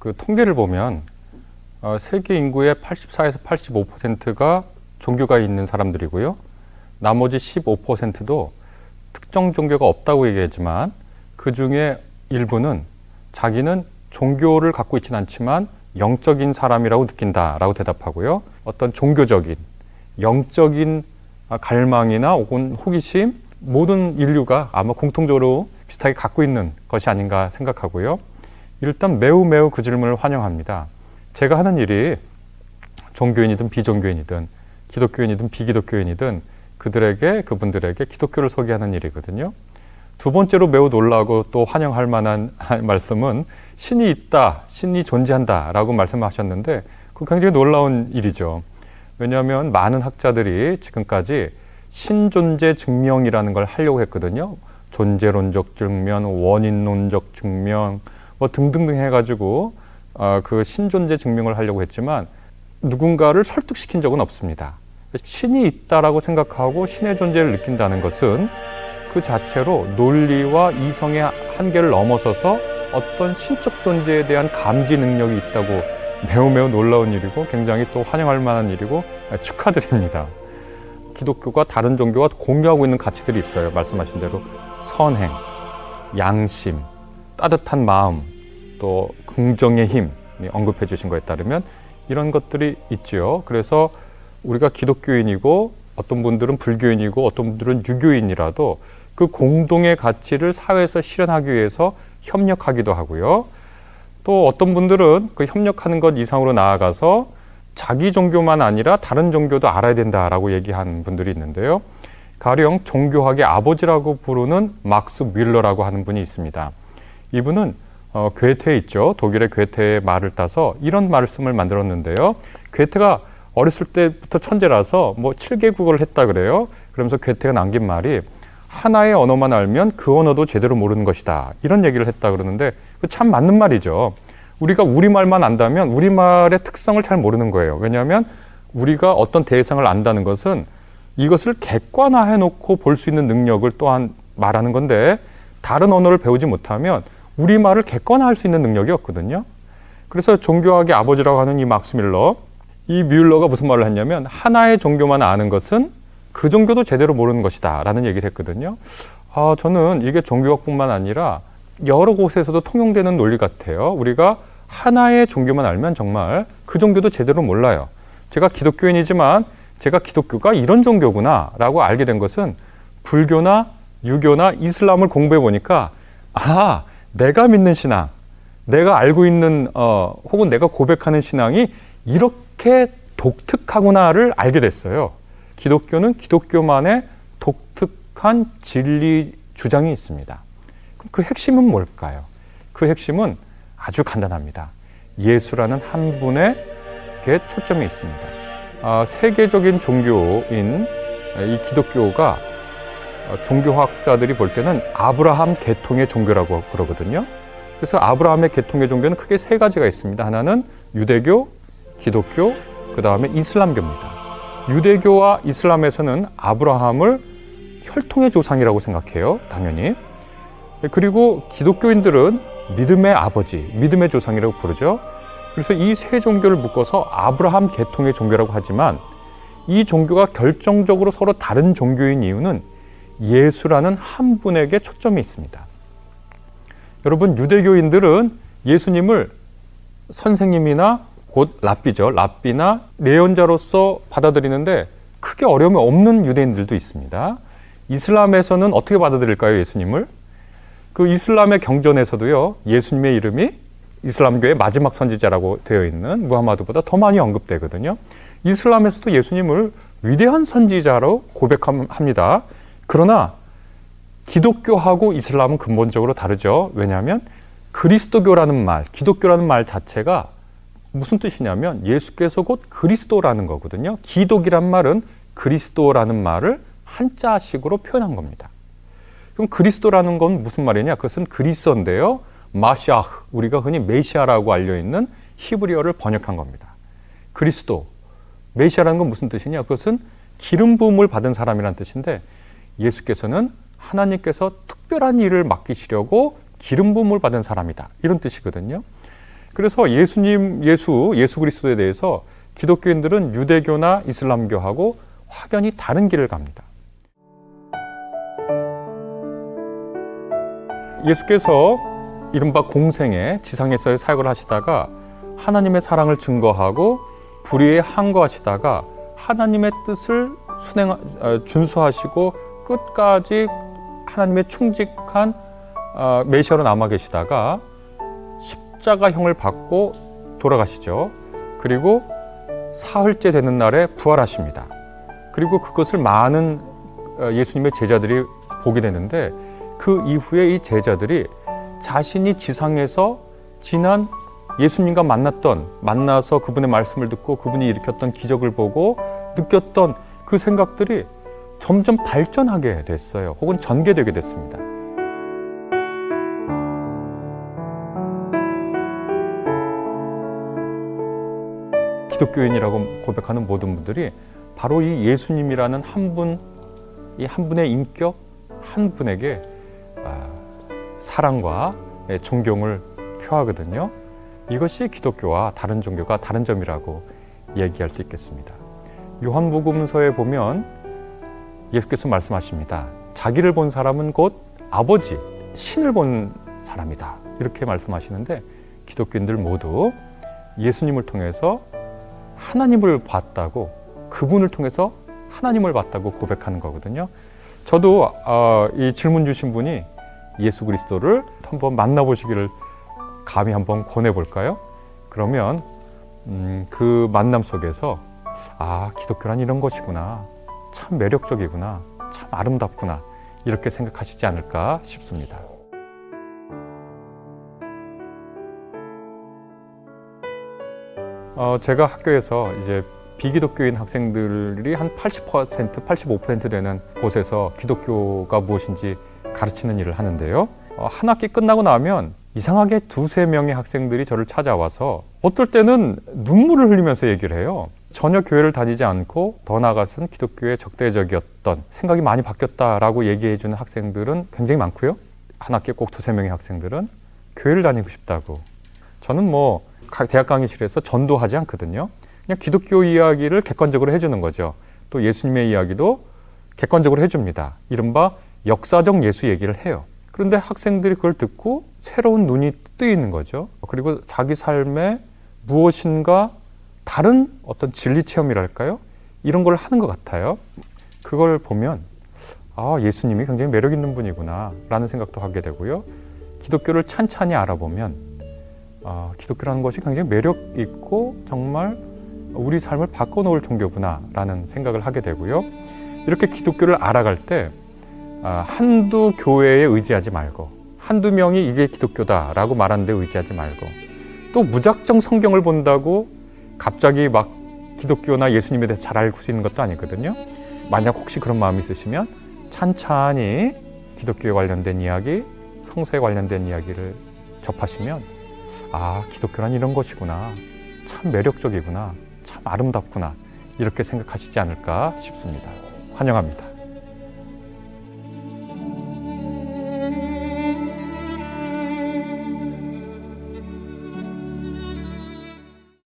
그 통계를 보면 어, 세계 인구의 84에서 85%가 종교가 있는 사람들이고요. 나머지 15%도 특정 종교가 없다고 얘기하지만 그 중에 일부는 자기는 종교를 갖고 있지는 않지만 영적인 사람이라고 느낀다라고 대답하고요. 어떤 종교적인 영적인 갈망이나 혹은 호기심 모든 인류가 아마 공통적으로 비슷하게 갖고 있는 것이 아닌가 생각하고요. 일단 매우 매우 그 질문을 환영합니다. 제가 하는 일이 종교인이든 비종교인이든 기독교인이든 비기독교인이든 그들에게 그분들에게 기독교를 소개하는 일이거든요. 두 번째로 매우 놀라고 또 환영할 만한 말씀은 신이 있다, 신이 존재한다라고 말씀하셨는데 그 굉장히 놀라운 일이죠. 왜냐하면 많은 학자들이 지금까지 신존재 증명이라는 걸 하려고 했거든요. 존재론적 증명, 원인론적 증명, 뭐 등등등 해가지고 어, 그 신존재 증명을 하려고 했지만 누군가를 설득시킨 적은 없습니다. 신이 있다라고 생각하고 신의 존재를 느낀다는 것은 그 자체로 논리와 이성의 한계를 넘어서서 어떤 신적 존재에 대한 감지 능력이 있다고 매우 매우 놀라운 일이고 굉장히 또 환영할 만한 일이고 축하드립니다. 기독교가 다른 종교와 공유하고 있는 가치들이 있어요. 말씀하신 대로 선행, 양심, 따뜻한 마음, 또 긍정의 힘 언급해 주신 거에 따르면 이런 것들이 있죠. 그래서 우리가 기독교인이고 어떤 분들은 불교인이고 어떤 분들은 유교인이라도 그 공동의 가치를 사회에서 실현하기 위해서 협력하기도 하고요. 또 어떤 분들은 그 협력하는 것 이상으로 나아가서 자기 종교만 아니라 다른 종교도 알아야 된다라고 얘기하는 분들이 있는데요. 가령 종교학의 아버지라고 부르는 막스 밀러라고 하는 분이 있습니다. 이분은 어, 괴테 있죠. 독일의 괴테의 말을 따서 이런 말씀을 만들었는데요. 괴테가 어렸을 때부터 천재라서 뭐 7개 국어를 했다 그래요. 그러면서 괴테가 남긴 말이 하나의 언어만 알면 그 언어도 제대로 모르는 것이다. 이런 얘기를 했다 그러는데 참 맞는 말이죠. 우리가 우리말만 안다면 우리말의 특성을 잘 모르는 거예요. 왜냐하면 우리가 어떤 대상을 안다는 것은 이것을 객관화해 놓고 볼 수 있는 능력을 또한 말하는 건데 다른 언어를 배우지 못하면 우리말을 객관화할 수 있는 능력이 없거든요. 그래서 종교학의 아버지라고 하는 이 막스 밀러, 이 뮬러가 무슨 말을 했냐면 하나의 종교만 아는 것은 그 종교도 제대로 모르는 것이다 라는 얘기를 했거든요. 아, 저는 이게 종교학뿐만 아니라 여러 곳에서도 통용되는 논리 같아요. 우리가 하나의 종교만 알면 정말 그 종교도 제대로 몰라요. 제가 기독교인이지만 제가 기독교가 이런 종교구나 라고 알게 된 것은 불교나 유교나 이슬람을 공부해 보니까 아, 내가 믿는 신앙, 내가 알고 있는 어, 혹은 내가 고백하는 신앙이 이렇게 독특하구나를 알게 됐어요. 기독교는 기독교만의 독특한 진리 주장이 있습니다. 그 핵심은 뭘까요? 그 핵심은 아주 간단합니다. 예수라는 한 분에게 초점이 있습니다. 아, 세계적인 종교인 이 기독교가 종교학자들이 볼 때는 아브라함 계통의 종교라고 그러거든요. 그래서 아브라함의 계통의 종교는 크게 세 가지가 있습니다. 하나는 유대교, 기독교, 그 다음에 이슬람교입니다. 유대교와 이슬람에서는 아브라함을 혈통의 조상이라고 생각해요. 당연히. 그리고 기독교인들은 믿음의 아버지, 믿음의 조상이라고 부르죠. 그래서 이 세 종교를 묶어서 아브라함 계통의 종교라고 하지만 이 종교가 결정적으로 서로 다른 종교인 이유는 예수라는 한 분에게 초점이 있습니다. 여러분, 유대교인들은 예수님을 선생님이나 곧 랍비죠. 랍비나 예언자로서 받아들이는데 크게 어려움이 없는 유대인들도 있습니다. 이슬람에서는 어떻게 받아들일까요, 예수님을? 그 이슬람의 경전에서도요, 예수님의 이름이 이슬람교의 마지막 선지자라고 되어 있는 무하마드보다 더 많이 언급되거든요. 이슬람에서도 예수님을 위대한 선지자로 고백합니다. 그러나 기독교하고 이슬람은 근본적으로 다르죠. 왜냐하면 그리스도교라는 말, 기독교라는 말 자체가 무슨 뜻이냐면 예수께서 곧 그리스도라는 거거든요. 기독이란 말은 그리스도라는 말을 한자식으로 표현한 겁니다. 그럼 그리스도라는 건 무슨 말이냐? 그것은 그리스어인데요. 마샤흐, 우리가 흔히 메시아라고 알려있는 히브리어를 번역한 겁니다. 그리스도, 메시아라는 건 무슨 뜻이냐? 그것은 기름 부음을 받은 사람이란 뜻인데 예수께서는 하나님께서 특별한 일을 맡기시려고 기름 부음을 받은 사람이다. 이런 뜻이거든요. 그래서 예수님, 예수, 예수 그리스도에 대해서 기독교인들은 유대교나 이슬람교하고 확연히 다른 길을 갑니다. 예수께서 이른바 공생에 지상에서의 사역을 하시다가 하나님의 사랑을 증거하고 불의에 항거하시다가 하나님의 뜻을 순행 어, 준수하시고 끝까지 하나님의 충직한 어, 메시아로 남아 계시다가 십자가형을 받고 돌아가시죠. 그리고 사흘째 되는 날에 부활하십니다. 그리고 그것을 많은 어, 예수님의 제자들이 보게 되는데 그 이후에 이 제자들이 자신이 지상에서 지난 예수님과 만났던 만나서 그분의 말씀을 듣고 그분이 일으켰던 기적을 보고 느꼈던 그 생각들이 점점 발전하게 됐어요. 혹은 전개되게 됐습니다. 기독교인이라고 고백하는 모든 분들이 바로 이 예수님이라는 한 분, 이 한 분의 인격, 한 분에게 아, 사랑과 존경을 표하거든요. 이것이 기독교와 다른 종교가 다른 점이라고 얘기할 수 있겠습니다. 요한복음서에 보면 예수께서 말씀하십니다. 자기를 본 사람은 곧 아버지, 신을 본 사람이다. 이렇게 말씀하시는데 기독교인들 모두 예수님을 통해서 하나님을 봤다고 그분을 통해서 하나님을 봤다고 고백하는 거거든요. 저도 어, 이 질문 주신 분이 예수 그리스도를 한번 만나보시기를 감히 한번 권해볼까요? 그러면 음, 그 만남 속에서 아 기독교란 이런 것이구나 참 매력적이구나 참 아름답구나 이렇게 생각하시지 않을까 싶습니다. 어, 제가 학교에서 이제 비기독교인 학생들이 한 80%, 85% 되는 곳에서 기독교가 무엇인지 가르치는 일을 하는데요. 어, 한 학기 끝나고 나면 이상하게 두세 명의 학생들이 저를 찾아와서 어떨 때는 눈물을 흘리면서 얘기를 해요. 전혀 교회를 다니지 않고 더 나아가서는 기독교에 적대적이었던 생각이 많이 바뀌었다라고 얘기해 주는 학생들은 굉장히 많고요. 한 학기에 꼭 두세 명의 학생들은 교회를 다니고 싶다고. 저는 뭐 대학 강의실에서 전도하지 않거든요. 그냥 기독교 이야기를 객관적으로 해주는 거죠. 또 예수님의 이야기도 객관적으로 해줍니다. 이른바 역사적 예수 얘기를 해요. 그런데 학생들이 그걸 듣고 새로운 눈이 뜨이는 거죠. 그리고 자기 삶에 무엇인가 다른 어떤 진리 체험이랄까요? 이런 걸 하는 것 같아요. 그걸 보면 아, 예수님이 굉장히 매력 있는 분이구나 라는 생각도 하게 되고요. 기독교를 찬찬히 알아보면 아, 기독교라는 것이 굉장히 매력 있고 정말 우리 삶을 바꿔놓을 종교구나 라는 생각을 하게 되고요. 이렇게 기독교를 알아갈 때 아, 한두 교회에 의지하지 말고 한두 명이 이게 기독교다라고 말하는 데 의지하지 말고 또 무작정 성경을 본다고 갑자기 막 기독교나 예수님에 대해서 잘 알고 수 있는 것도 아니거든요. 만약 혹시 그런 마음이 있으시면 찬찬히 기독교에 관련된 이야기, 성서에 관련된 이야기를 접하시면 아, 기독교란 이런 것이구나. 참 매력적이구나. 참 아름답구나. 이렇게 생각하시지 않을까 싶습니다. 환영합니다.